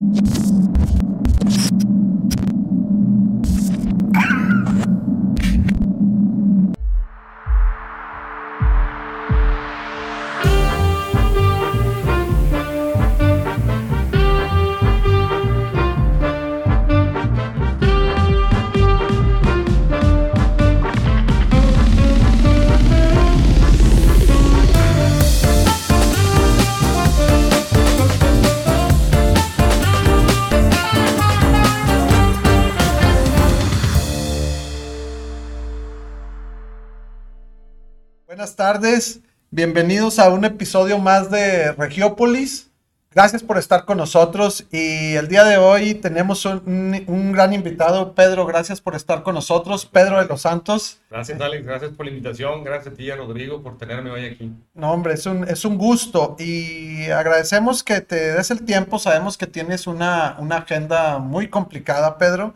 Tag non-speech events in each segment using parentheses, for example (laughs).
you tardes, bienvenidos a un episodio más de Regiópolis. Gracias por estar con nosotros y el día de hoy tenemos un, un gran invitado, Pedro, gracias por estar con nosotros, Pedro de los Santos. Gracias Alex, gracias por la invitación, gracias a ti y a Rodrigo por tenerme hoy aquí. No hombre, es un, es un gusto y agradecemos que te des el tiempo, sabemos que tienes una, una agenda muy complicada, Pedro,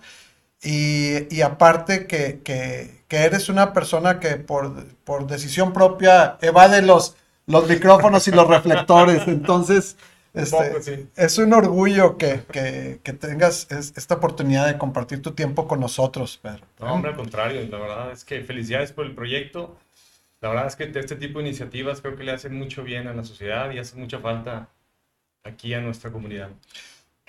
y, y aparte que, que, que, eres una persona que por, por decisión propia evade los, los micrófonos y los reflectores. Entonces, (laughs) este, poco, sí. es un orgullo que, que, que tengas es, esta oportunidad de compartir tu tiempo con nosotros, Pedro. No, hombre, al contrario, la verdad es que felicidades por el proyecto. La verdad es que este tipo de iniciativas creo que le hacen mucho bien a la sociedad y hace mucha falta aquí a nuestra comunidad.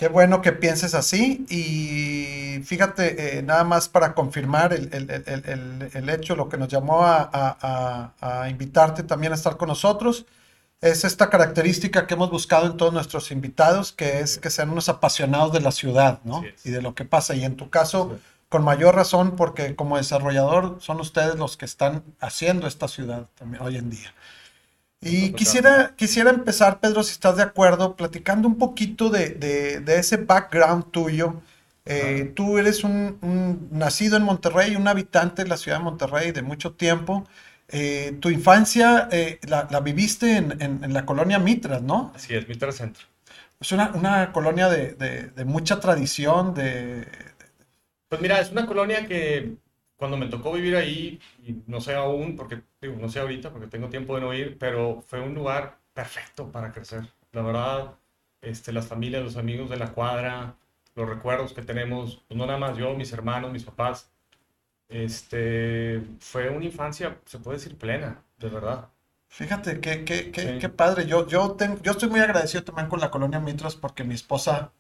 Qué bueno que pienses así y fíjate, eh, nada más para confirmar el, el, el, el, hecho, lo que nos llamó a, a, a, a, invitarte también a estar con nosotros, es esta característica que hemos buscado en todos nuestros invitados, que es que sean unos apasionados de la ciudad, ¿no? Y de lo que pasa. Y en tu caso, sí. con mayor razón, porque como desarrollador son ustedes los que están haciendo esta ciudad también hoy en día. Y quisiera, quisiera empezar, Pedro, si estás de acuerdo, platicando un poquito de, de, de ese background tuyo. Eh, tú eres un, un, nacido en Monterrey, un habitante de la ciudad de Monterrey de mucho tiempo. Eh, tu infancia eh, la, la, viviste en, en, en, la colonia Mitras, ¿no? Así es, Mitras Centro. Es una, una colonia de, de, de, mucha tradición, de... Pues mira, es una colonia que cuando me tocó vivir ahí, y no sé aún, porque digo, no sé ahorita, porque tengo tiempo de no ir, pero fue un lugar perfecto para crecer. La verdad, este, las familias, los amigos de la cuadra, los recuerdos que tenemos, pues no nada más yo, mis hermanos, mis papás, este, fue una infancia, se puede decir, plena, de verdad. Fíjate, qué, qué, qué, sí. qué padre. Yo, yo, tengo, yo estoy muy agradecido también con la colonia Mitras porque mi esposa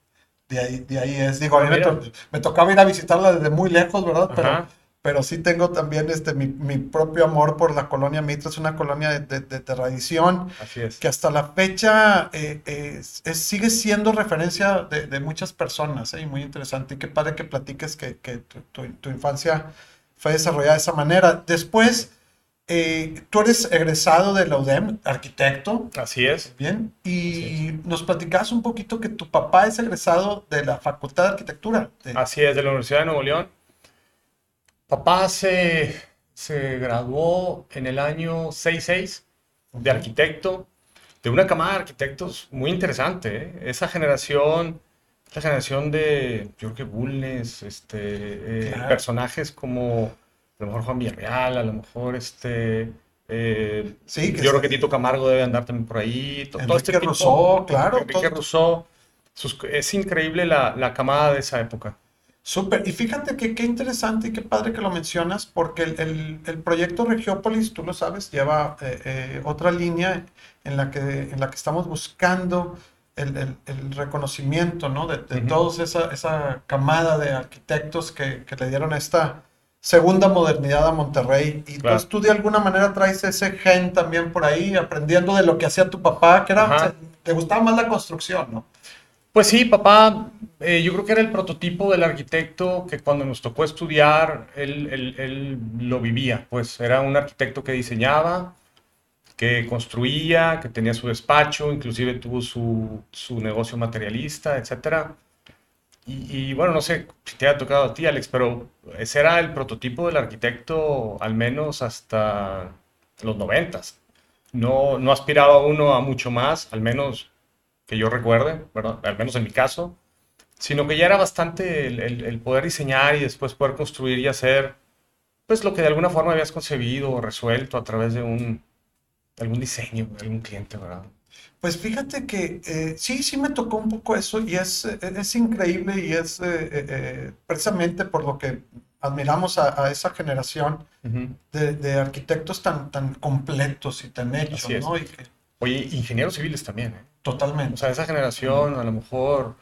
de ahí, de ahí es. Digo, a mí me, to me, tocaba ir a visitarla desde muy lejos, ¿verdad? Pero, Ajá pero sí tengo también este, mi, mi, propio amor por la colonia Mitra, es una colonia de, de, de tradición, es. que hasta la fecha eh, es, es, sigue siendo referencia de, de muchas personas, ¿eh? y muy interesante, y qué padre que platiques que, que tu, tu, tu, infancia fue desarrollada de esa manera. Después, eh, tú eres egresado de la UDEM, arquitecto. Así es. Bien, y es. nos platicabas un poquito que tu papá es egresado de la Facultad de Arquitectura. Así es, de la Universidad de Nuevo León Papá se, se graduó en el año 66 de arquitecto, de una camada de arquitectos muy interesante. ¿eh? Esa generación, la generación de, yo creo que Bulnes, este, eh, claro. personajes como a lo mejor Juan Villarreal, a lo mejor este... Eh, sí, yo creo que Tito Camargo debe andar también por ahí. Todo, Enrique este tipo, Rousseau, claro. Enrique todo. Rousseau. Sus, es increíble la, la camada de esa época. Súper, y fíjate que qué interesante y qué padre que lo mencionas, porque el, el, el proyecto Regiópolis, tú lo sabes, lleva eh, eh, otra línea en la que, en la que estamos buscando el, el reconocimiento ¿no? de, de uh -huh. toda esa, esa camada de arquitectos que, que, le dieron esta segunda modernidad a Monterrey. Y claro. pues tú de alguna manera traes ese gen también por ahí, aprendiendo de lo que hacía tu papá, que era, uh -huh. te gustaba más la construcción, ¿no? Pues sí, papá, eh, yo creo que era el prototipo del arquitecto que cuando nos tocó estudiar, él, lo vivía. Pues era un arquitecto que diseñaba, que construía, que tenía su despacho, inclusive tuvo su, su negocio materialista, etc. Y, y, bueno, no sé si te ha tocado a ti, Alex, pero ese era el prototipo del arquitecto al menos hasta los noventas. No, no aspiraba uno a mucho más, al menos que yo recuerde, ¿verdad? al menos en mi caso, sino que ya era bastante el, el, el, poder diseñar y después poder construir y hacer pues lo que de alguna forma habías concebido o resuelto a través de un algún diseño de algún cliente, ¿verdad? Pues fíjate que eh, sí, sí me tocó un poco eso y es, eh, es increíble y es eh, eh, precisamente por lo que admiramos a, a esa generación Ujú. de, de arquitectos tan, tan completos y tan hechos. ¿no? Y que- Oye, ingenieros civiles también, ¿eh? O totalmente. sea, esa generación, a lo mejor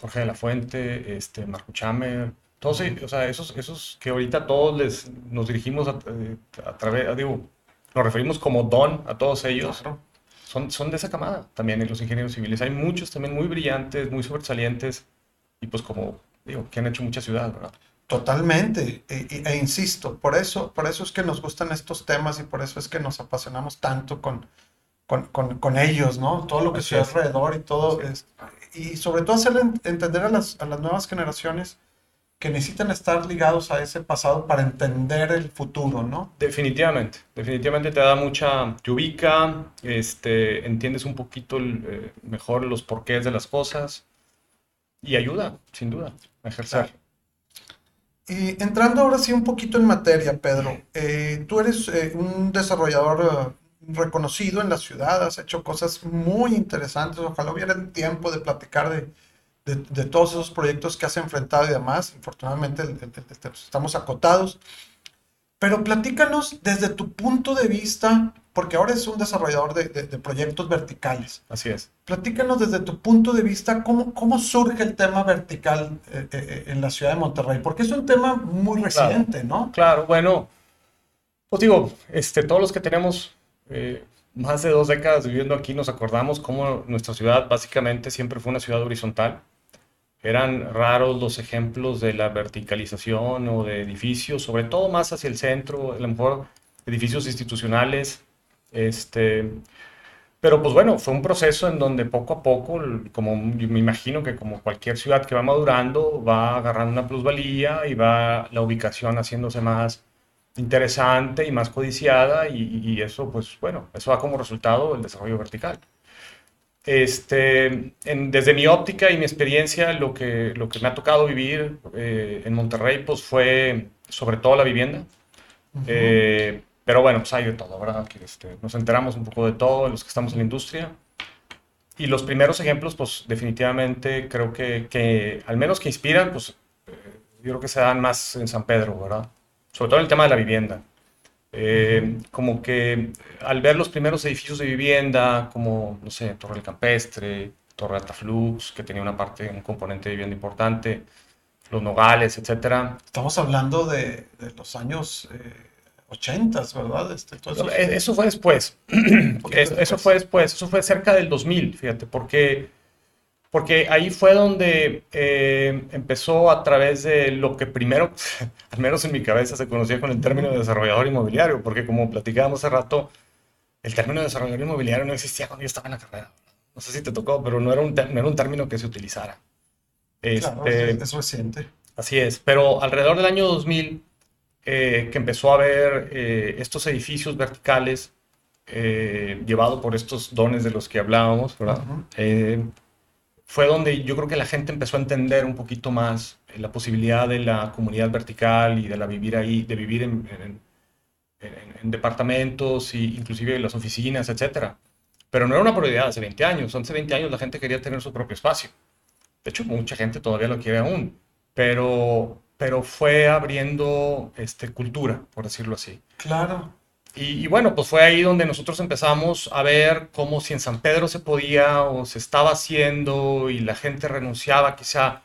Jorge de la Fuente, este, Marco Chamer, todos, o sea, esos, esos que ahorita todos les, nos dirigimos a, eh, a través, digo, nos referimos como don a todos ellos, Claro. son, son de esa camada también, los ingenieros civiles. Hay muchos también muy brillantes, muy sobresalientes, y pues como, digo, que han hecho mucha ciudad, ¿verdad? Totalmente, e, e- e insisto, por eso, por eso es que nos gustan estos temas y por eso es que nos apasionamos tanto con, con, con- con ellos, ¿no? Todo lo que Así es. alrededor y todo. Es- y sobre todo hacer en- entender a las, a las nuevas generaciones que necesitan estar ligados a ese pasado para entender el futuro, ¿no? Definitivamente, definitivamente te da mucha, te ubica, este, entiendes un poquito el, eh, mejor los porqués de las cosas y ayuda, sin duda, a ejercer. Claro. Y entrando ahora sí un poquito en materia, Pedro, eh, tú eres eh, un desarrollador reconocido en la ciudad, has hecho cosas muy interesantes, ojalá hubiera tiempo de platicar de, de- de todos esos proyectos que has enfrentado y demás, infortunadamente el- el- el- estamos acotados, pero platícanos desde tu punto de vista, porque ahora es un desarrollador de, de- de proyectos verticales. Así es. Platícanos desde tu punto de vista cómo, cómo surge el tema vertical eh, eh, en la ciudad de Monterrey, porque es un tema muy reciente, ¿no? Claro, bueno, pues digo, este, todos los que tenemos eh, más de dos décadas viviendo aquí nos acordamos cómo nuestra ciudad básicamente siempre fue una ciudad horizontal. Eran raros los ejemplos de la verticalización o de edificios, sobre todo más hacia el centro, a lo mejor edificios institucionales. Este, pero pues bueno, fue un proceso en donde poco a poco, como me imagino que como cualquier ciudad que va madurando, va agarrando una plusvalía y va la ubicación haciéndose más interesante y más codiciada y, y eso pues bueno, eso da como resultado el desarrollo vertical. Este, en- desde mi óptica y mi experiencia, lo que, lo que me ha tocado vivir eh, en Monterrey pues fue sobre todo la vivienda. Eh, pero bueno, pues hay de todo, ¿verdad? Que este, nos enteramos un poco de todo, los que estamos en la industria. Y los primeros ejemplos, pues definitivamente creo que, que al menos que inspiran, pues eh, yo creo que se dan más en San Pedro, ¿verdad? Sobre todo en el tema de la vivienda. Eh, como que al ver los primeros edificios de vivienda, como, no sé, Torre del Campestre, Torre Altaflux, que tenía una parte, un componente de vivienda importante, Los Nogales, etcétera, Estamos hablando de, de los años eh, 80, ¿verdad? Este, todo eso- Eso fue después. (clears throat) Eso, eso fue después. Eso fue cerca del 2000, fíjate, porque, porque ahí fue donde eh, empezó a través de lo que primero, (laughs) al menos en mi cabeza, se conocía con el término de desarrollador inmobiliario, porque como platicábamos hace rato, el término de desarrollador inmobiliario no existía cuando yo estaba en la carrera. No sé si te tocó, pero no era un, no era un término que se utilizara. Claro, Este, es, reciente. Así es, pero alrededor del año 2000, eh, que empezó a haber eh, estos edificios verticales eh, llevado por estos dones de los que hablábamos, ¿verdad? Ujú. Eh, fue donde yo creo que la gente empezó a entender un poquito más eh, la posibilidad de la comunidad vertical y de la vivir ahí, de vivir en, en- en- en departamentos e inclusive en las oficinas, etcétera. Pero no era una prioridad hace 20 años. Hace 20 años la gente quería tener su propio espacio. De hecho, mucha gente todavía lo quiere aún, pero, pero fue abriendo este, cultura, por decirlo así. Claro. Y, bueno, pues fue ahí donde nosotros empezamos a ver cómo si en San Pedro se podía o se estaba haciendo y la gente renunciaba quizá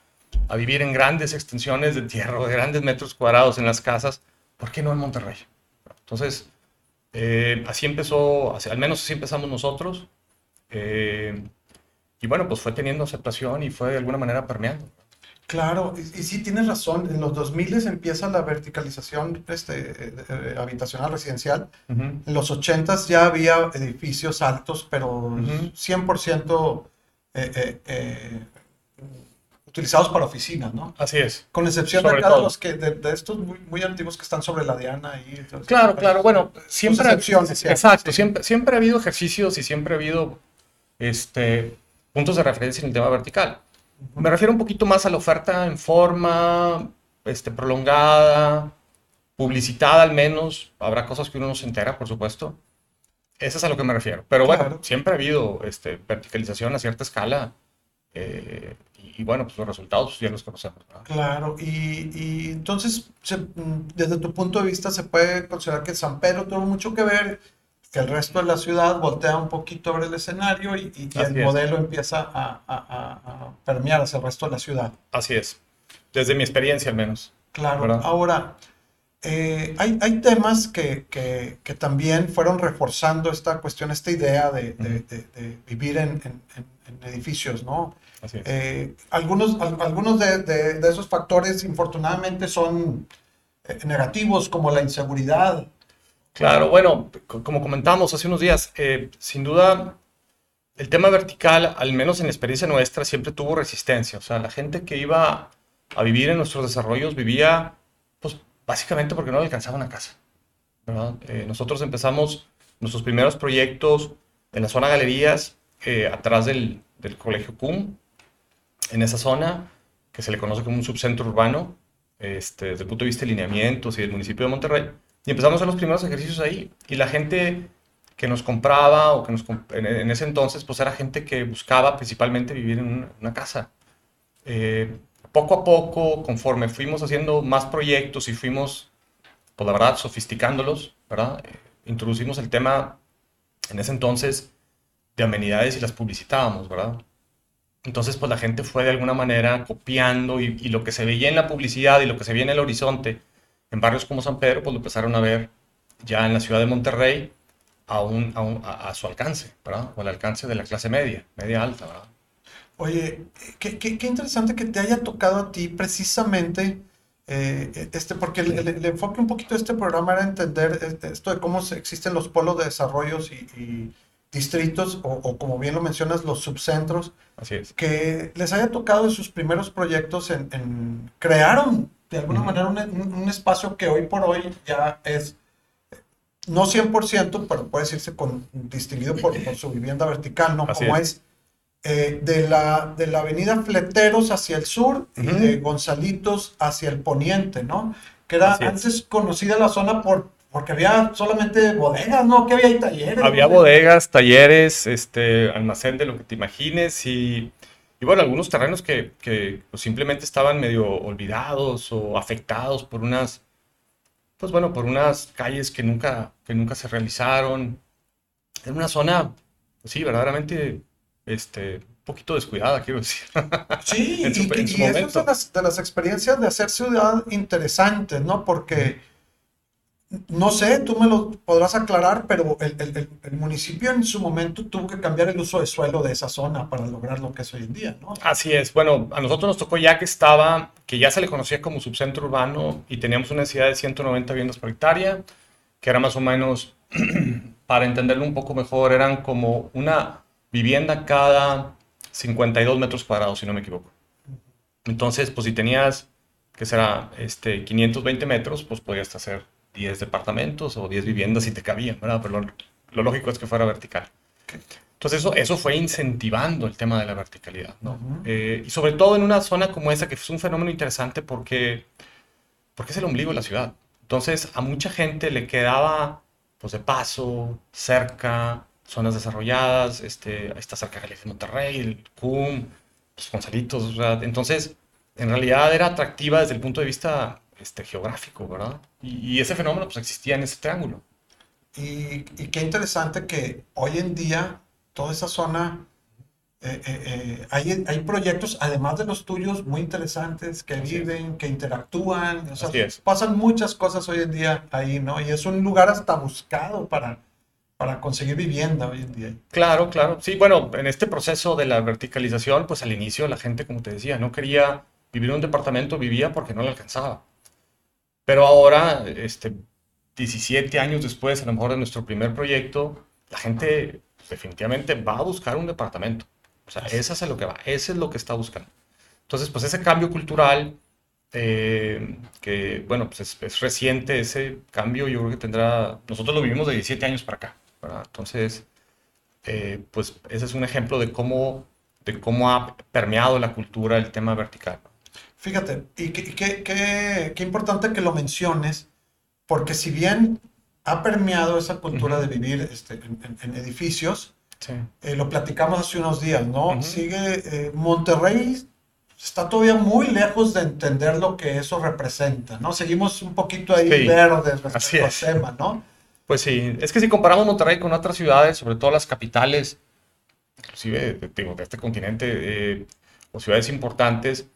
a vivir en grandes extensiones de tierra o de grandes metros cuadrados en las casas, ¿por qué no en Monterrey? Entonces, eh, así empezó, así- al menos así empezamos nosotros. eh, y bueno, pues fue teniendo aceptación y fue de alguna manera permeando. Claro, y, y sí tienes razón, en los 2000 empieza la verticalización este, eh, eh, habitacional residencial. En los 80 ya había edificios altos, pero. 100% eh, eh, eh, utilizados para oficinas, ¿no? Así es. Con excepción de Sobre acá de todo. los que, de, de estos muy, muy antiguos que están sobre la Diana. Y, entonces, Claro, claro. Bueno, siempre, excepciones, sí, exacto, sí. siempre, siempre ha habido ejercicios y siempre ha habido este, puntos de referencia en el tema vertical. Me refiero un poquito más a la oferta en forma este, prolongada, publicitada al menos. Habrá cosas que uno no se entera, por supuesto. Eso es a lo que me refiero. Pero bueno, siempre ha habido este, verticalización a cierta escala. Eh, y, bueno, pues los resultados ya los conocemos. Claro, y, y entonces, desde tu punto de vista, se puede considerar que San Pedro tuvo mucho que ver, que el resto de la ciudad voltea un poquito sobre el escenario y, el modelo empieza a, a, a, permear hacia el resto de la ciudad. Así es, desde mi experiencia al menos. Claro, ahora, eh, hay, hay, temas que, que, que, también fueron reforzando esta cuestión, esta idea de, de, de, vivir en, en, en, edificios, ¿no? Eh, algunos algunos de, esos factores, infortunadamente, son eh, negativos, como la inseguridad. Claro, bueno, como comentamos hace unos días, eh, sin duda el tema vertical, al menos en la experiencia nuestra, siempre tuvo resistencia. O sea, la gente que iba a vivir en nuestros desarrollos vivía, pues, básicamente porque no alcanzaba una casa. nosotros empezamos nuestros primeros proyectos en la zona galerías, atrás del, del colegio CUM, en esa zona, que se le conoce como un subcentro urbano, este, desde el punto de vista de lineamientos y del municipio de Monterrey. Y empezamos a hacer los primeros ejercicios ahí. Y la gente que nos compraba o que nos en, ese entonces, pues era gente que buscaba principalmente vivir en una, casa. Eh, poco a poco, conforme fuimos haciendo más proyectos y fuimos, pues la verdad, sofisticándolos, ¿verdad? Eh, introducimos el tema en ese entonces de amenidades y las publicitábamos, ¿verdad? Entonces, pues la gente fue de alguna manera copiando y, lo que se veía en la publicidad y lo que se veía en el horizonte en barrios como San Pedro, pues lo empezaron a ver ya en la ciudad de Monterrey a, un, a, su alcance, ¿verdad? O al alcance de la clase media, media alta, ¿verdad? Oye, qué, qué, qué interesante que te haya tocado a ti precisamente, eh, este, porque el, enfoque un poquito de este programa era entender esto de cómo existen los polos de desarrollos y distritos o, como bien lo mencionas, los subcentros, Así es. que les haya tocado en sus primeros proyectos en, crearon de alguna manera un, espacio que hoy por hoy ya es no 100%, pero puede decirse con, distinguido por, su vivienda vertical, ¿no? como es, eh, de, la, de la avenida Fleteros hacia el sur y de Gonzalitos hacia el poniente, ¿no? Que era antes conocida la zona por porque había solamente bodegas, ¿no? ¿Qué había ahí? Talleres. Había bodegas, talleres, este, almacén de lo que te imagines y, y bueno, algunos terrenos que, que pues, simplemente estaban medio olvidados o afectados por unas, pues bueno, por unas calles que nunca, que nunca se realizaron. Era una zona, pues, sí, verdaderamente, este, un poquito descuidada, quiero decir. (laughs) Sí, y, y eso es de las, de las, experiencias de hacer ciudad interesantes, ¿no? Porque no sé, tú me lo podrás aclarar, pero el, municipio en su momento tuvo que cambiar el uso de suelo de esa zona para lograr lo que es hoy en día, ¿no? Así es. Bueno, a nosotros nos tocó ya que estaba, que ya se le conocía como subcentro urbano y teníamos una densidad de 190 viviendas por hectárea, que era más o menos, (clears throat) para entenderlo un poco mejor, eran como una vivienda cada 52 metros cuadrados, si no me equivoco. Entonces, pues si tenías, que será, este, 520 metros, pues podías hacer 10 departamentos o 10 viviendas si te cabían, ¿verdad? Pero lo, lógico es que fuera vertical. Entonces eso, eso fue incentivando el tema de la verticalidad, ¿no? Eh, y sobre todo en una zona como esa, que es un fenómeno interesante porque, porque es el ombligo de la ciudad. Entonces a mucha gente le quedaba, pues de paso, cerca, zonas desarrolladas, este, está cerca de Monterrey, el CUM, los pues, Gonzalitos, sea, entonces en realidad era atractiva desde el punto de vista este, geográfico, ¿verdad? Y, ese fenómeno pues existía en ese triángulo. Y, qué interesante que hoy en día toda esa zona, eh, eh, eh, hay, hay, proyectos, además de los tuyos, muy interesantes, que viven, que interactúan, o sea, pasan muchas cosas hoy en día ahí, ¿no? Y es un lugar hasta buscado para, para conseguir vivienda hoy en día. Claro, claro. Sí, bueno, en este proceso de la verticalización, pues al inicio la gente, como te decía, no quería vivir en un departamento, vivía porque no le alcanzaba. Pero ahora, este, 17 años después, a lo mejor de nuestro primer proyecto, la gente definitivamente va a buscar un departamento. O sea, eso es lo que va, ese es lo que está buscando. Entonces, pues ese cambio cultural, eh, que bueno, pues es, reciente ese cambio, yo creo que tendrá, nosotros lo vivimos de 17 años para acá, ¿verdad? Entonces, eh, pues ese es un ejemplo de cómo, de cómo ha permeado la cultura el tema vertical. Fíjate, y qué, importante que lo menciones, porque si bien ha permeado esa cultura de vivir este, en, edificios. Eh, lo platicamos hace unos días, ¿no? Sigue eh, Monterrey está todavía muy lejos de entender lo que eso representa, ¿no? Seguimos un poquito ahí verdes respecto al tema, ¿no? Pues sí, es que si comparamos Monterrey con otras ciudades, sobre todo las capitales, inclusive de, este continente, eh, o ciudades importantes,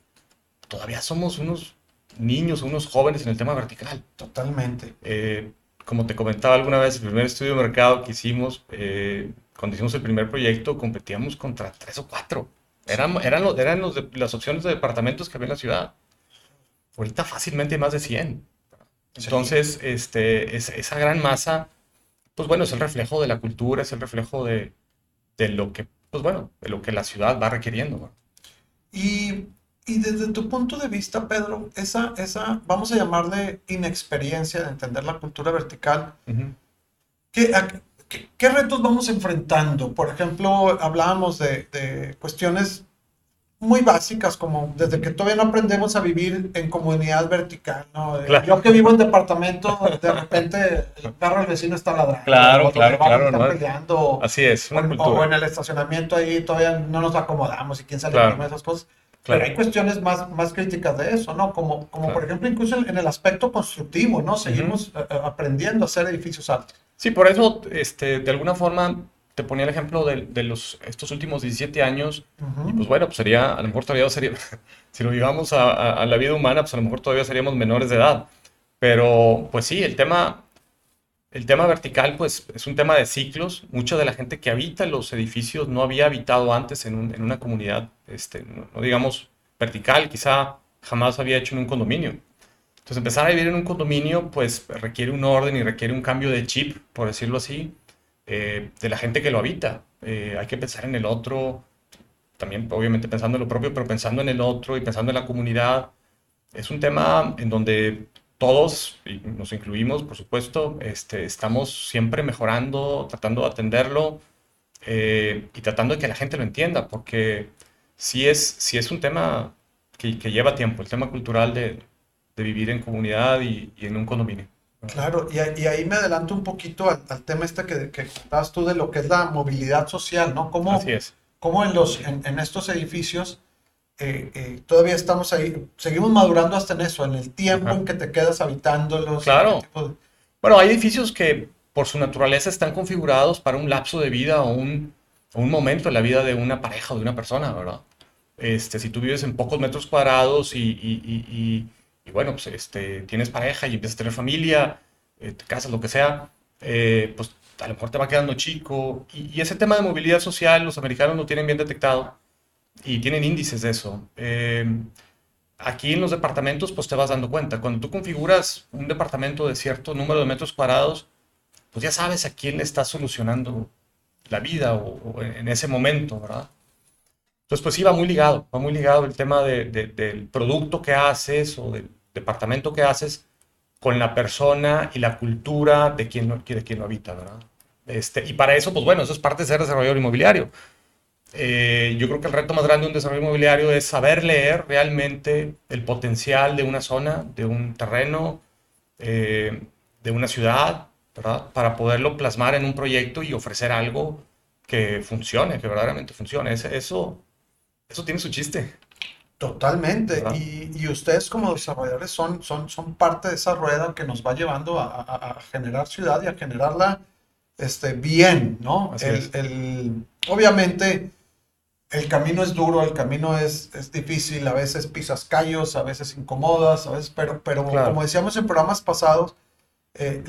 todavía somos unos niños, unos jóvenes en el tema vertical. Totalmente. Eh, como te comentaba alguna vez, el primer estudio de mercado que hicimos, eh, cuando hicimos el primer proyecto, competíamos contra tres o cuatro. Eran, eran, eran los las opciones de departamentos que había en la ciudad. Ahorita fácilmente hay más de 100. Entonces, este, esa gran masa, pues bueno, es el reflejo de la cultura, es el reflejo de, de lo que, pues bueno, de lo que la ciudad va requiriendo. Y, y, desde tu punto de vista, Pedro, esa, esa, vamos a llamarle inexperiencia de entender la cultura vertical, ¿qué, qué, retos vamos enfrentando? Por ejemplo, hablábamos de, de cuestiones muy básicas, como desde que todavía no aprendemos a vivir en comunidad vertical, ¿no? Yo que vivo en departamento, de repente el carro del vecino está ladrando. Claro, claro, claro. ¿no? peleando. Así es, o, en el estacionamiento ahí todavía no nos acomodamos y quién sabe claro. esas cosas. Pero hay cuestiones más, más críticas de eso, ¿no? Como, como por ejemplo, incluso en el aspecto constructivo, ¿no? Seguimos eh, eh, aprendiendo a hacer edificios altos. Sí, por eso, este, de alguna forma, te ponía el ejemplo de, de los, estos últimos 17 años, y pues bueno, pues sería, a lo mejor todavía sería, (laughs) si lo llevamos a, a, la vida humana, pues a lo mejor todavía seríamos menores de edad. Pero pues sí, el tema, el tema vertical pues es un tema de ciclos. Mucha de la gente que habita los edificios no había habitado antes en, un, en una comunidad, este, no, digamos vertical, quizá jamás había hecho en un condominio. Entonces empezar a vivir en un condominio pues requiere un orden y requiere un cambio de chip, por decirlo así. Eh, de la gente que lo habita. Eh, hay que pensar en el otro, también obviamente pensando en lo propio, pero pensando en el otro y pensando en la comunidad. Es un tema en donde todos, y nos incluimos, por supuesto, este, estamos siempre mejorando, tratando de atenderlo eh, y tratando de que la gente lo entienda, porque si es, si es un tema que, lleva tiempo, el tema cultural de, vivir en comunidad y en un condominio. Claro, y, ahí me adelanto un poquito al, tema este que, que contabas tú de lo que es la movilidad social, ¿no? ¿Cómo, Así es. Cómo en, los, en, estos edificios eh, eh, todavía estamos ahí, seguimos madurando hasta en eso, en el tiempo en que te quedas habitándolos. Claro. Bueno, hay edificios que por su naturaleza están configurados para un lapso de vida o un, un momento en la vida de una pareja o de una persona, ¿verdad? Este, si tú vives en pocos metros cuadrados y, y y bueno, pues este, tienes pareja y empiezas a tener familia, eh, te casas, lo que sea, pues a lo mejor te va quedando chico. Y, ese tema de movilidad social los americanos lo tienen bien detectado y tienen índices de eso. Eh, aquí en los departamentos, pues te vas dando cuenta. Cuando tú configuras un departamento de cierto número de metros cuadrados, pues ya sabes a quién le estás solucionando la vida o, en ese momento, ¿verdad? Entonces, pues sí, va muy ligado, va muy ligado el tema del producto que haces o del departamento que haces con la persona y la cultura de quien, de quien lo habita, ¿verdad? Este, y para eso, pues bueno, eso es parte de ser desarrollador inmobiliario. Eh, yo creo que el reto más grande de un desarrollo inmobiliario es saber leer realmente el potencial de una zona, de un terreno, eh, de una ciudad, ¿verdad? Para poderlo plasmar en un proyecto y ofrecer algo que funcione, que verdaderamente funcione. Eso, eso tiene su chiste. Totalmente. Y, ustedes como desarrolladores son, son, son parte de esa rueda que nos va llevando a, generar ciudad y a generarla este, bien, ¿no? El, obviamente el camino es duro, el camino es, es, difícil, a veces pisas callos, a veces incomodas, a veces, pero, pero como decíamos en programas pasados, eh,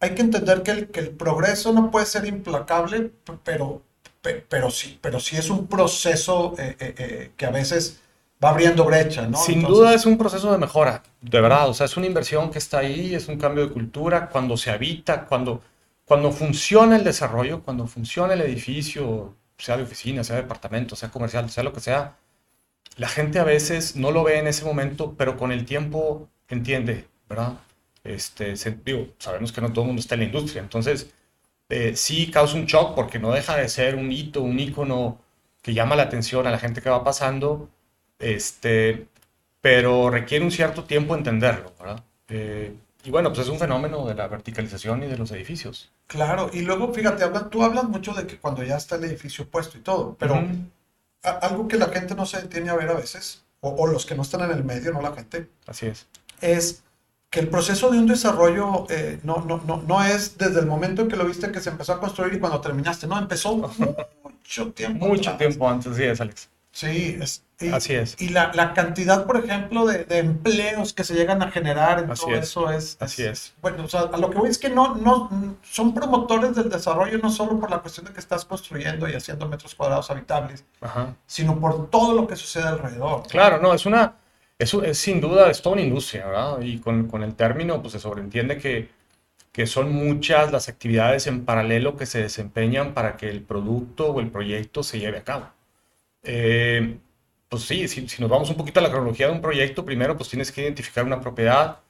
hay que entender que el, que el progreso no puede ser implacable, pero, pero, sí, pero sí es un proceso eh, eh, que a veces va abriendo brecha, ¿no? Sin duda es un proceso de mejora, de verdad. O sea, es una inversión que está ahí, es un cambio de cultura. Cuando se habita, cuando, cuando funciona el desarrollo, cuando funciona el edificio, sea de oficina, sea de departamento, sea comercial, sea lo que sea, la gente a veces no lo ve en ese momento, pero con el tiempo entiende, ¿verdad? Este, digo, sabemos que no todo el mundo está en la industria, entonces eh, sí causa un shock porque no deja de ser un hito, un icono que llama la atención a la gente que va pasando este, pero requiere un cierto tiempo entenderlo, ¿verdad? Eh, y bueno, pues es un fenómeno de la verticalización y de los edificios. Claro, y luego fíjate, habla, tú hablas mucho de que cuando ya está el edificio puesto y todo, pero algo que la gente no se detiene a ver a veces, o, los que no están en el medio, no la gente. Así es. Es que el proceso de un desarrollo eh, no, no, no, no es desde el momento en que lo viste que se empezó a construir y cuando terminaste, no, empezó (laughs) mucho tiempo. Mucho tiempo antes, sí es, Alex. Sí, es, y, Así es. Y la, la cantidad, por ejemplo, de, de, empleos que se llegan a generar en todo eso es, Así es. Bueno, o sea, a lo que voy es que no, no son promotores del desarrollo no solo por la cuestión de que estás construyendo y haciendo metros cuadrados habitables, sino por todo lo que sucede alrededor. Claro, no, es una, es, es sin duda, es toda una industria, ¿verdad? Y con, con el término, pues se sobreentiende que, que son muchas las actividades en paralelo que se desempeñan para que el producto o el proyecto se lleve a cabo. Eh, pues sí, si, nos vamos un poquito a la cronología de un proyecto, primero pues tienes que identificar una propiedad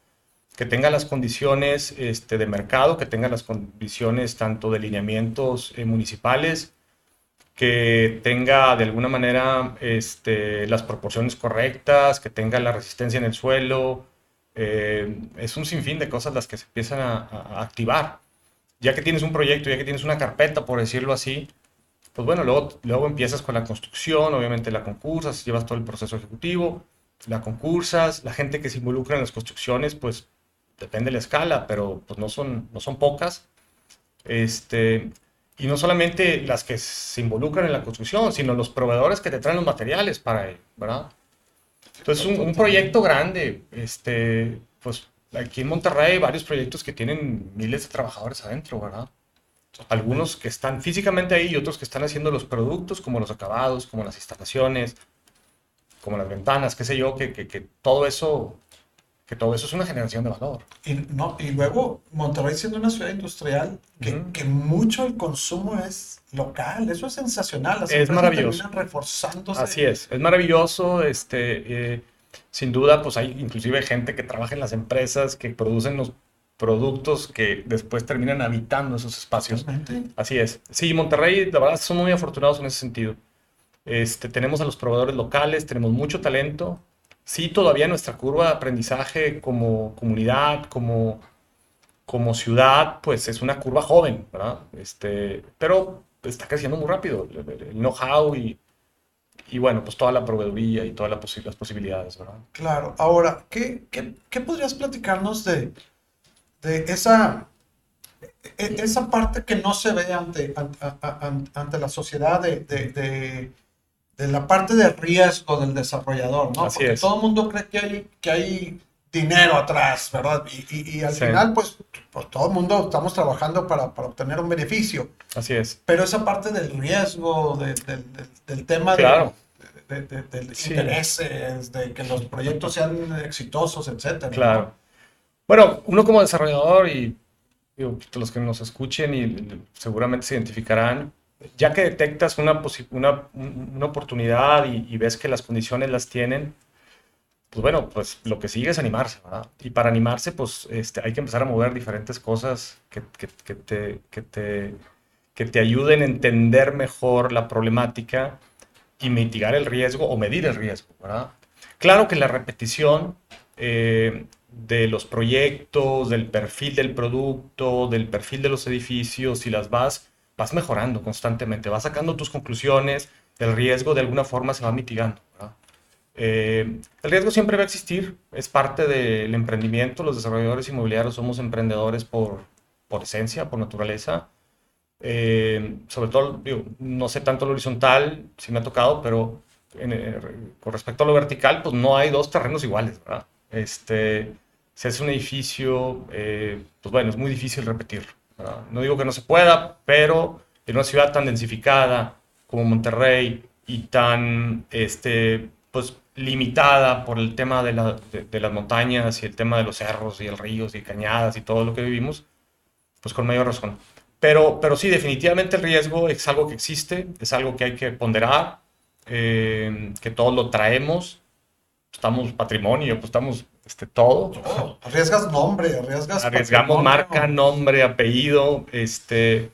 que tenga las condiciones este, de mercado, que tenga las condiciones tanto de lineamientos eh, municipales, que tenga de alguna manera este, las proporciones correctas, que tenga la resistencia en el suelo. Eh, es un sinfín de cosas las que se empiezan a activar. Ya que tienes un proyecto, ya que tienes una carpeta, por decirlo así, pues bueno, luego, luego empiezas con la construcción, obviamente la concursas, llevas todo el proceso ejecutivo, la concursas, la gente que se involucra en las construcciones, pues depende de la escala, pero pues no son, no son pocas. Este, y no solamente las que se involucran en la construcción, sino los proveedores que te traen los materiales para ello, ¿verdad? Entonces, un, un proyecto grande, este, pues aquí en Monterrey hay varios proyectos que tienen miles de trabajadores adentro, ¿verdad? Algunos que están físicamente ahí y otros que están haciendo los productos, como los acabados, como las instalaciones, como las ventanas, qué sé yo, que, que, todo eso que todo eso es una generación de valor. Y, no, y luego Monterrey siendo una ciudad industrial, que, que mucho el consumo es local, eso es sensacional. Las es maravilloso. reforzándose. Así es, es maravilloso. Este, eh, sin duda, pues hay inclusive gente que trabaja en las empresas que producen los productos que después terminan habitando esos espacios. Así es. Sí, Monterrey, la verdad, son muy afortunados en ese sentido. Este, tenemos a los proveedores locales, tenemos mucho talento. Sí, todavía nuestra curva de aprendizaje como comunidad, como, como ciudad, pues es una curva joven, ¿verdad? Este, pero está creciendo muy rápido el know-how y, y bueno, pues toda la proveeduría y todas las posibilidades, ¿verdad? Claro. Ahora, ¿qué, qué, qué podrías platicarnos de, de esa, e, esa parte que no se ve ante, ante, la sociedad de, de, de, la parte de riesgo del desarrollador, ¿no? Porque todo el mundo cree que hay, que hay dinero atrás, ¿verdad? Y, y, al final, pues, pues, todo el mundo estamos trabajando para, para, obtener un beneficio. Así es. Pero esa parte del riesgo, del tema de, de, intereses, de que los proyectos sean exitosos, etcétera. Claro. Bueno, uno como desarrollador y los que nos escuchen y seguramente se identificarán, ya que detectas una, una, una oportunidad y, ves que las condiciones las tienen, pues bueno, pues lo que sigue es animarse, ¿verdad? Y para animarse, pues este, hay que empezar a mover diferentes cosas que, que, que, te, que, te, que te ayuden a entender mejor la problemática y mitigar el riesgo o medir el riesgo, ¿verdad? Claro que la repetición eh, de los proyectos, del perfil del producto, del perfil de los edificios y las vas, vas mejorando constantemente, vas sacando tus conclusiones, el riesgo de alguna forma se va mitigando. Eh, el riesgo siempre va a existir, es parte del emprendimiento, los desarrolladores inmobiliarios somos emprendedores por, por esencia, por naturaleza. Eh, sobre todo, no sé tanto lo horizontal, si me ha tocado, pero eh, con respecto a lo vertical, pues no hay dos terrenos iguales, ¿verdad? Este, si es un edificio, eh, pues bueno, es muy difícil repetirlo. No digo que no se pueda, pero en una ciudad tan densificada como Monterrey y tan este, pues, limitada por el tema de, la, de, las montañas y el tema de los cerros y el ríos y cañadas y todo lo que vivimos, pues con mayor razón. Pero, pero sí, definitivamente el riesgo es algo que existe, es algo que hay que ponderar, eh, que todos lo traemos, estamos patrimonio, pues estamos este, todo. Arriesgas nombre, arriesgas. Arriesgamos marca, nombre, apellido, este.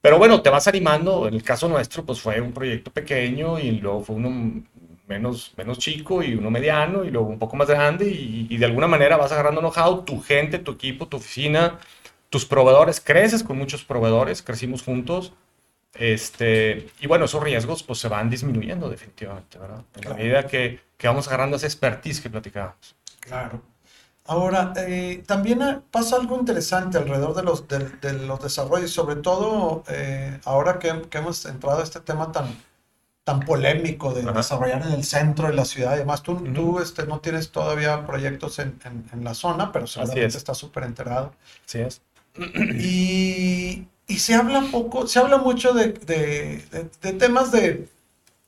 Pero bueno, te vas animando. En el caso nuestro, pues fue un proyecto pequeño y luego fue uno menos, menos chico y uno mediano y luego un poco más grande y, y de alguna manera vas agarrando know-how, tu gente, tu equipo, tu oficina, tus proveedores, creces con muchos proveedores, crecimos juntos. Este, y bueno, esos riesgos pues se van disminuyendo definitivamente, ¿verdad? En la medida que, que vamos agarrando esa expertise que platicábamos. Claro. Ahora, eh, también pasa algo interesante alrededor de los, de, de los desarrollos, sobre todo eh, ahora que, que, hemos entrado a este tema tan, tan polémico de Ajá. desarrollar en el centro de la ciudad. Además, tú, uh -huh. tú este, no tienes todavía proyectos en, en, en la zona, pero seguramente estás súper enterado. Así es. Y, y, se habla poco, se habla mucho de, de, de, temas de,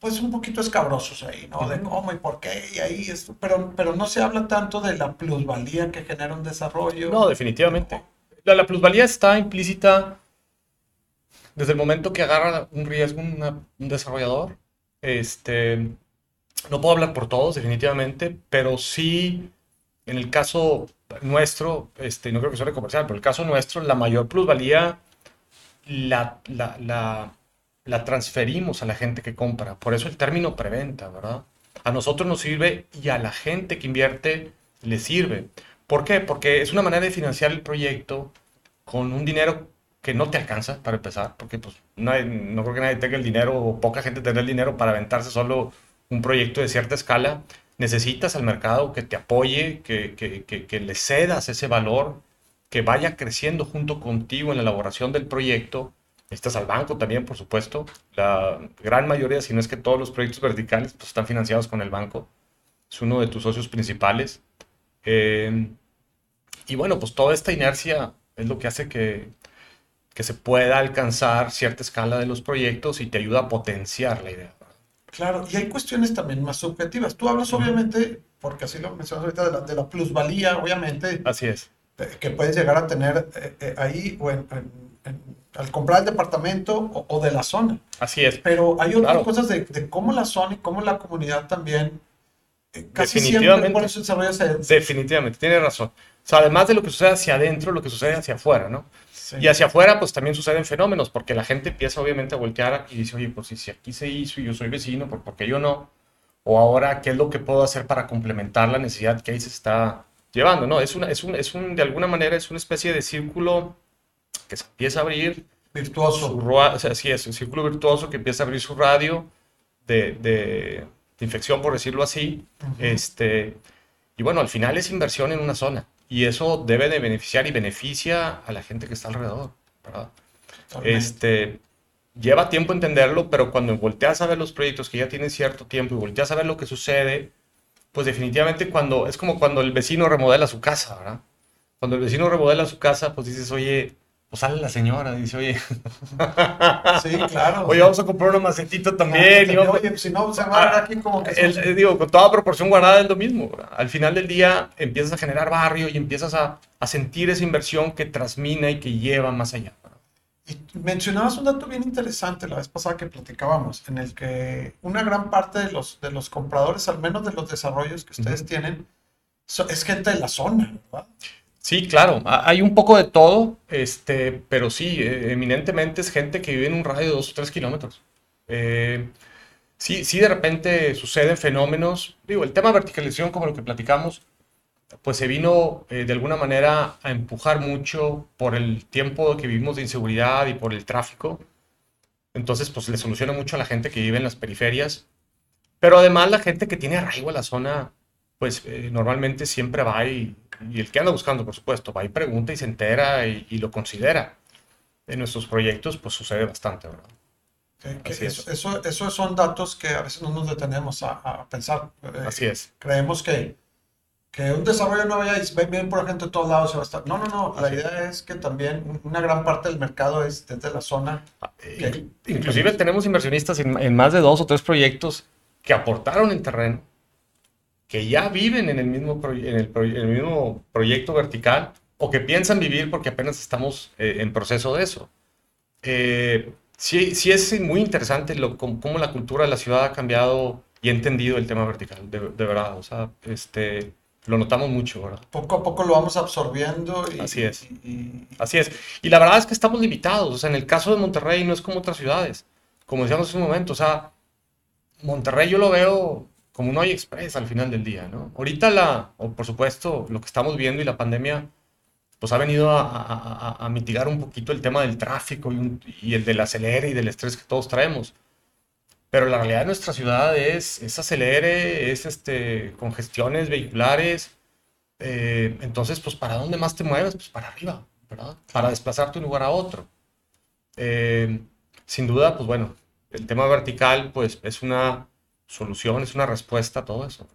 pues un poquito escabrosos ahí, ¿no? De cómo y por qué y ahí, esto, pero, pero no se habla tanto de la plusvalía que genera un desarrollo. No, definitivamente. La, la plusvalía está implícita desde el momento que agarra un riesgo una, un desarrollador. Este, no puedo hablar por todos, definitivamente, pero sí, en el caso nuestro, este, no creo que sea comercial, pero el caso nuestro, la mayor plusvalía la, la, la, la, transferimos a la gente que compra. Por eso el término preventa, ¿verdad? A nosotros nos sirve y a la gente que invierte le sirve. ¿Por qué? Porque es una manera de financiar el proyecto con un dinero que no te alcanza para empezar, porque pues no, creo que nadie tenga el dinero o poca gente tenga el dinero para aventarse solo un proyecto de cierta escala necesitas al mercado que te apoye, que, que, que, que, le cedas ese valor, que vaya creciendo junto contigo en la elaboración del proyecto. Estás al banco también, por supuesto. La gran mayoría, si no es que todos los proyectos verticales, pues están financiados con el banco. Es uno de tus socios principales. Eh, y bueno, pues toda esta inercia es lo que hace que, que se pueda alcanzar cierta escala de los proyectos y te ayuda a potenciar la idea. Claro, y hay cuestiones también más subjetivas. Tú hablas obviamente, porque así lo mencionas ahorita, de la, de la plusvalía, obviamente. Así es. Que puedes llegar a tener eh, eh, ahí o en, en, en, al comprar el departamento o, o, de la zona. Así es. Pero hay otras claro. cosas de, de, cómo la zona y cómo la comunidad también. Eh, casi siempre se... Definitivamente, tiene razón. O sea, además de lo que sucede hacia adentro, lo que sucede hacia afuera, ¿no? Sí. Y hacia afuera, pues también suceden fenómenos, porque la gente empieza obviamente a voltear y dice, oye, pues si aquí se hizo y yo soy vecino, ¿por qué yo no? O ahora, ¿qué es lo que puedo hacer para complementar la necesidad que ahí se está llevando? No, es, una, es, un, es un, de alguna manera, es una especie de círculo que se empieza a abrir. Virtuoso. Su, o sea, sí, es un círculo virtuoso que empieza a abrir su radio de, de, de infección, por decirlo así. Uh -huh. este, y bueno, al final es inversión en una zona. Y eso debe de beneficiar y beneficia a la gente que está alrededor, ¿verdad? Este, lleva tiempo entenderlo, pero cuando volteas a ver los proyectos que ya tienen cierto tiempo y volteas a ver lo que sucede, pues definitivamente cuando, es como cuando el vecino remodela su casa, ¿verdad? Cuando el vecino remodela su casa, pues dices, oye, pues sale la señora, dice, oye. Sí, claro. (laughs) Oye, vamos a comprar una macetita también. Y vamos... Oye, si no, se va a ver aquí como que. El, el, digo, con toda proporción guardada es lo mismo. ¿verdad? Al final del día empiezas a generar barrio y empiezas a, a sentir esa inversión que transmina y que lleva más allá. ¿verdad? Y mencionabas un dato bien interesante la vez pasada que platicábamos, en el que una gran parte de los, de los compradores, al menos de los desarrollos que ustedes uh -huh. tienen, so, es gente de la zona, ¿verdad? Sí, claro, hay un poco de todo, este, pero sí, eh, eminentemente es gente que vive en un radio de dos o tres kilómetros. Eh, sí, sí, de repente suceden fenómenos. Digo, el tema de verticalización, como lo que platicamos, pues se vino eh, de alguna manera a empujar mucho por el tiempo que vivimos de inseguridad y por el tráfico. Entonces, pues le soluciona mucho a la gente que vive en las periferias. Pero además la gente que tiene arraigo a la zona, pues eh, normalmente siempre va y y el que anda buscando, por supuesto, va y pregunta y se entera y, y lo considera. En nuestros proyectos, pues sucede bastante, ¿verdad? Que, que eso, eso, eso, son datos que a veces no nos detenemos a, a pensar. Eh, Así es. Creemos que, que un desarrollo no vaya bien por la gente de todos lados se va a estar. No, no, no. La Así idea es. es que también una gran parte del mercado es desde la zona. Que, Inclusive que... tenemos inversionistas en, en más de dos o tres proyectos que aportaron en terreno que ya viven en el mismo, en el, en el mismo proyecto vertical o que piensan vivir porque apenas estamos eh, en proceso de eso. Eh, sí, sí es muy interesante lo, cómo, la cultura de la ciudad ha cambiado y ha entendido el tema vertical, de, de, verdad. O sea, este, lo notamos mucho, ¿verdad? Poco a poco lo vamos absorbiendo. Y, Así es. Y, y... Así es. Y la verdad es que estamos limitados. O sea, en el caso de Monterrey no es como otras ciudades. Como decíamos hace un momento, o sea, Monterrey yo lo veo como un hoy express al final del día, ¿no? Ahorita la, o por supuesto, lo que estamos viendo y la pandemia, pues ha venido a, mitigar un poquito el tema del tráfico y, y, el del acelere y del estrés que todos traemos. Pero la realidad de nuestra ciudad es, es acelere, es este, congestiones vehiculares. Eh, entonces, pues, ¿para dónde más te mueves? Pues para arriba, ¿verdad? Para desplazarte de un lugar a otro. Eh, sin duda, pues bueno, el tema vertical, pues es una solución, es una respuesta a todo eso.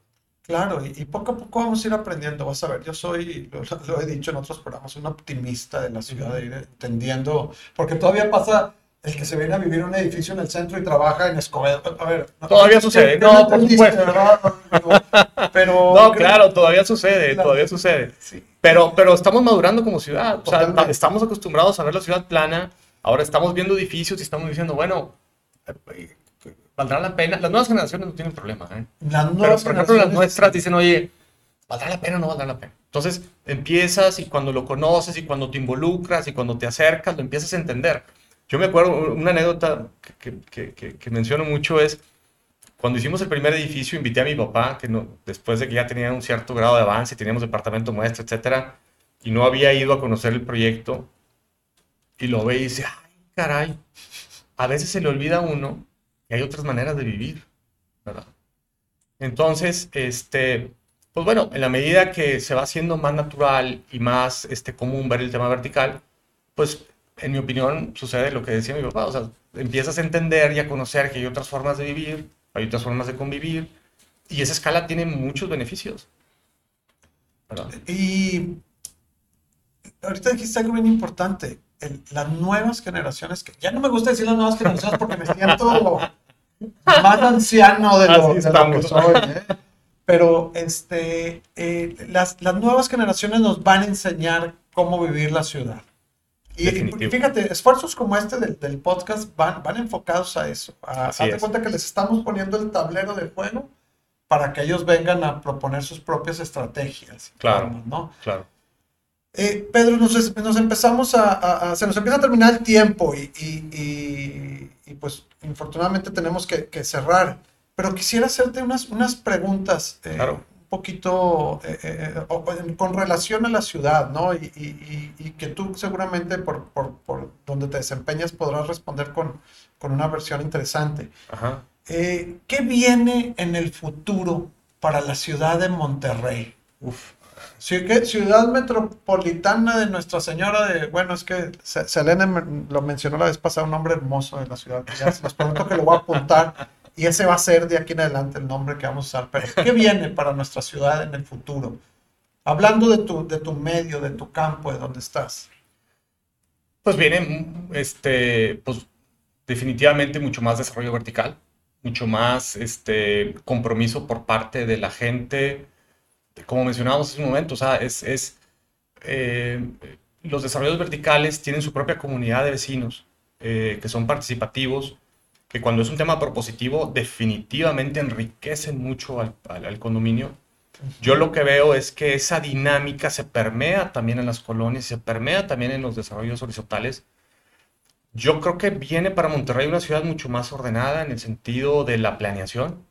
Claro, y, poco a poco vamos a ir aprendiendo. Vas a ver, yo soy, lo, he dicho en otros programas, un optimista de la ciudad, de ir entendiendo, porque todavía pasa el que se viene a vivir en un edificio en el centro y trabaja en Escobedo. A ver, todavía sucede, no, por supuesto. (laughs) Pero, no, claro, todavía sucede, todavía sucede. Pero, pero estamos madurando como ciudad. O sea, estamos acostumbrados a ver la ciudad plana. Ahora estamos viendo edificios y estamos diciendo, bueno, ¿valdrá la pena? Las nuevas generaciones no tienen problema. ¿eh? Las Pero, por ejemplo, las nuestras dicen, oye, ¿valdrá la pena o no valdrá la pena? Entonces empiezas y cuando lo conoces y cuando te involucras y cuando te acercas, lo empiezas a entender. Yo me acuerdo, una anécdota que, que, que, menciono mucho es, cuando hicimos el primer edificio, invité a mi papá, que no, después de que ya tenía un cierto grado de avance, teníamos departamento muestra, etcétera, y no había ido a conocer el proyecto, y lo ve y dice, ay, caray, a veces se le olvida a uno que hay otras maneras de vivir, ¿verdad? Entonces, este, pues bueno, en la medida que se va haciendo más natural y más este, común ver el tema vertical, pues en mi opinión, sucede lo que decía mi papá, o sea, empiezas a entender y a conocer que hay otras formas de vivir, hay otras formas de convivir, y esa escala tiene muchos beneficios. Y ahorita dijiste algo bien importante, las nuevas generaciones, que ya no me gusta decir las nuevas generaciones porque me siento más anciano de lo, que soy, ¿eh? pero este, eh, las, las nuevas generaciones nos van a enseñar cómo vivir la ciudad. Y, fíjate, esfuerzos como este del, del, podcast van, van enfocados a eso. A, darte cuenta que les estamos poniendo el tablero de juego para que ellos vengan a proponer sus propias estrategias. Claro, ¿no? Claro. Eh, Pedro, nos, nos empezamos a, Se nos empieza a terminar el tiempo y, y, y, pues infortunadamente tenemos que, que, cerrar. Pero quisiera hacerte unas, unas preguntas. Eh, claro poquito eh, eh, eh, con relación a la ciudad, ¿no? Y, que tú seguramente por, por, donde te desempeñas podrás responder con, con una versión interesante. Ajá. ¿Qué viene en el futuro para la ciudad de Monterrey? Uf. Ciudad metropolitana de Nuestra Señora de, bueno, es que Selene lo mencionó la vez pasada, un nombre hermoso de la ciudad. Ya se los pregunto que lo voy a apuntar y ese va a ser de aquí en adelante el nombre que vamos a usar. Pero, ¿qué viene para nuestra ciudad en el futuro? Hablando de tu, de tu medio, de tu campo, de donde estás. Pues viene, este, pues definitivamente mucho más desarrollo vertical, mucho más este, compromiso por parte de la gente. Como mencionábamos hace un momento, o sea, es, es eh, los desarrollos verticales tienen su propia comunidad de vecinos eh, que son participativos, que cuando es un tema propositivo definitivamente enriquecen mucho al, al, condominio. Yo lo que veo es que esa dinámica se permea también en las colonias, se permea también en los desarrollos horizontales. Yo creo que viene para Monterrey una ciudad mucho más ordenada en el sentido de la planeación.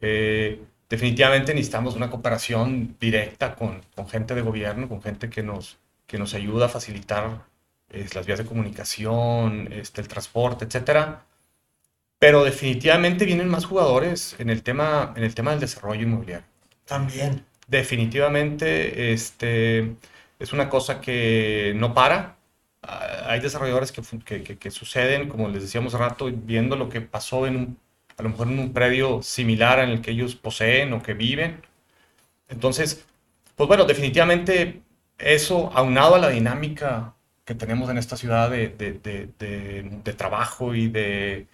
Eh, definitivamente necesitamos una cooperación directa con, con, gente de gobierno, con gente que nos, que nos ayuda a facilitar eh, las vías de comunicación, este, el transporte, etcétera pero definitivamente vienen más jugadores en el tema, en el tema del desarrollo inmobiliario. También. Definitivamente este, es una cosa que no para. Ah, hay desarrolladores que, que, que, suceden, como les decíamos hace rato, viendo lo que pasó en un, a lo mejor en un predio similar en el que ellos poseen o que viven. Entonces, pues bueno, definitivamente eso, aunado a la dinámica que tenemos en esta ciudad de, trabajo y de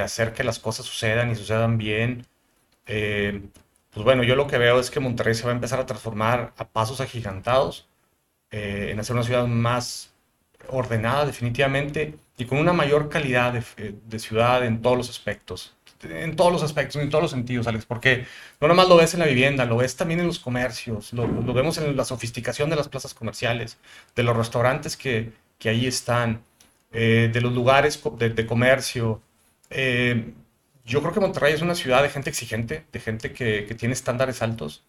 hacer que las cosas sucedan y sucedan bien. Eh, pues bueno, yo lo que veo es que Monterrey se va a empezar a transformar a pasos agigantados eh, en hacer una ciudad más ordenada definitivamente y con una mayor calidad de, eh, de, ciudad en todos los aspectos. En todos los aspectos, en todos los sentidos, Alex, porque no nomás lo ves en la vivienda, lo ves también en los comercios, lo, lo vemos en la sofisticación de las plazas comerciales, de los restaurantes que, que ahí están, de los lugares de, comercio, eh, yo creo que Monterrey es una ciudad de gente exigente, de gente que, que tiene estándares altos.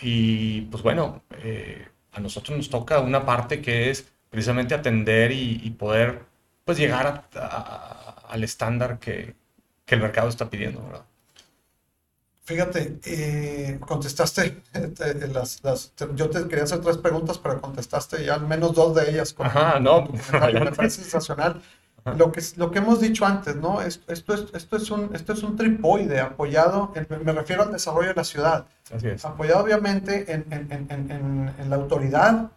Y pues bueno, eh, a nosotros nos toca una parte que es precisamente atender y, poder pues llegar al estándar que, que, el mercado está pidiendo, ¿verdad? Fíjate, eh, contestaste eh, las, las, yo te quería hacer tres preguntas, pero contestaste ya al menos dos de ellas. Con, Ajá, no, (laughs) me parece sensacional. Lo que, lo que hemos dicho antes, ¿no? Esto, esto, es, esto, es, un, esto es un tripoide apoyado, en, me refiero al desarrollo de la ciudad. Así es. Apoyado obviamente en, en, en, en la autoridad,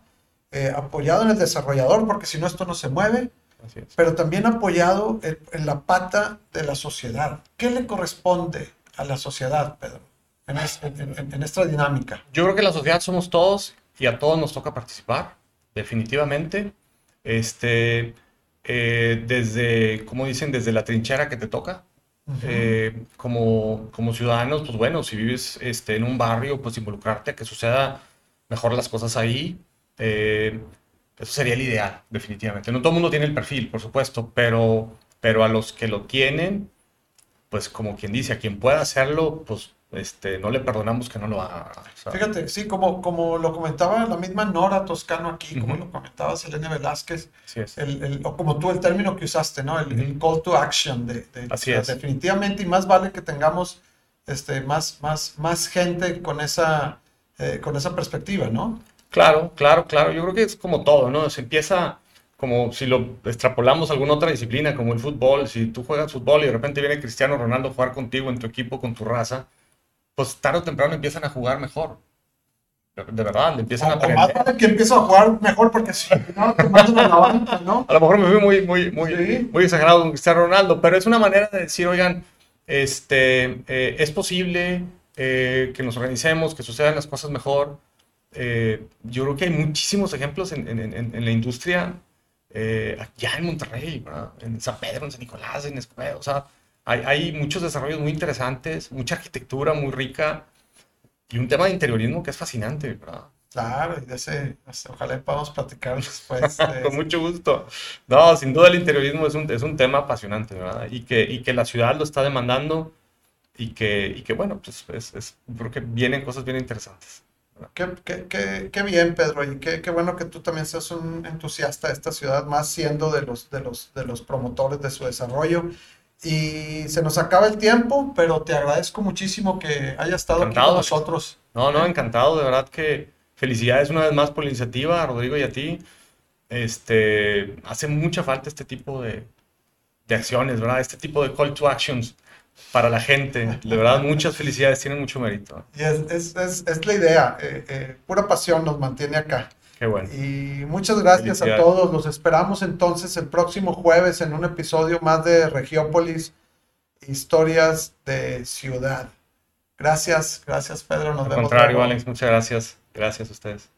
eh, apoyado en el desarrollador, porque si no esto no se mueve, Así es. pero también apoyado en, la pata de la sociedad. ¿Qué le corresponde a la sociedad, Pedro, en, es, en esta dinámica? Yo creo que la sociedad somos todos y a todos nos toca participar, definitivamente. Este, eh, desde, como dicen, desde la trinchera que te toca. Uh -huh. eh, como, como ciudadanos, pues bueno, si vives este, en un barrio, pues involucrarte a que suceda mejor las cosas ahí. Eh, eso sería el ideal, definitivamente. No todo el mundo tiene el perfil, por supuesto, pero, pero a los que lo tienen, pues como quien dice, a quien pueda hacerlo, pues este, no le perdonamos que no lo haga. ¿sabes? Fíjate, sí, como, como lo comentaba la misma Nora Toscano aquí, uh -huh. como lo comentaba Selene Velázquez, es. el, el, o como tú el término que usaste, ¿no? El, uh -huh. el call to action. De, de Así de, es. Definitivamente, y más vale que tengamos este, más, más, más gente con esa, eh, con esa perspectiva, ¿no? Claro, claro, claro. Yo creo que es como todo, ¿no? Se empieza como si lo extrapolamos a alguna otra disciplina, como el fútbol. Si tú juegas fútbol y de repente viene Cristiano Ronaldo a jugar contigo en tu equipo, con tu raza, pues tarde o temprano empiezan a jugar mejor. De, verdad, le empiezan o, a aprender. O más vale que empiece a jugar mejor porque si no, te mandan a la banca, ¿no? A lo mejor me fui muy, muy, muy, sí. muy exagerado con Cristiano Ronaldo, pero es una manera de decir, oigan, este, eh, es posible eh, que nos organicemos, que sucedan las cosas mejor. Eh, yo creo que hay muchísimos ejemplos en, en, en, en la industria, allá en Monterrey, ¿verdad? en San Pedro, en San Nicolás, en Escobedo, o sea, hay, hay, muchos desarrollos muy interesantes, mucha arquitectura muy rica y un tema de interiorismo que es fascinante, ¿verdad? Claro, y de ese, ojalá podamos platicar después. (laughs) De Con mucho gusto. No, sin duda el interiorismo es un, es un tema apasionante, ¿verdad? Y que, y que la ciudad lo está demandando y que, y que bueno, pues es, es, creo que vienen cosas bien interesantes. Qué, qué, qué, qué, bien, Pedro, y qué, qué, bueno que tú también seas un entusiasta de esta ciudad, más siendo de los, de los, de los promotores de su desarrollo. Y se nos acaba el tiempo, pero te agradezco muchísimo que hayas estado encantado, aquí con nosotros. No, no, encantado, de verdad que felicidades una vez más por la iniciativa, a Rodrigo y a ti. Este, hace mucha falta este tipo de, de acciones, ¿verdad? Este tipo de call to actions para la gente. De verdad, muchas felicidades, tienen mucho mérito. Y es, es, es, es la idea, eh, eh, pura pasión nos mantiene acá. Qué bueno. Y muchas gracias a todos. Los esperamos entonces el próximo jueves en un episodio más de Regiópolis, historias de ciudad. Gracias, gracias Pedro. Nos Al vemos. contrario, luego. Alex, muchas gracias. Gracias a ustedes.